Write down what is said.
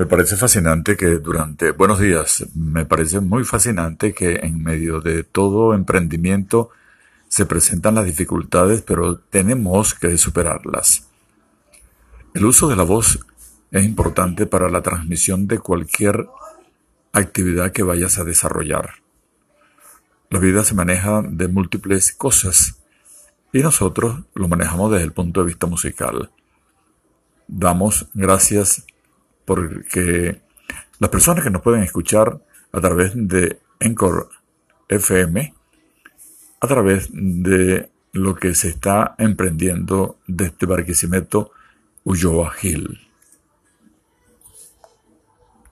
Me parece fascinante que durante, buenos días, me parece muy fascinante que en medio de todo emprendimiento se presentan las dificultades, pero tenemos que superarlas. El uso de la voz es importante para la transmisión de cualquier actividad que vayas a desarrollar. La vida se maneja de múltiples cosas y nosotros lo manejamos desde el punto de vista musical. Damos gracias porque las personas que nos pueden escuchar a través de Encore FM, a través de lo que se está emprendiendo desde Barquisimeto, Ulloa Hill.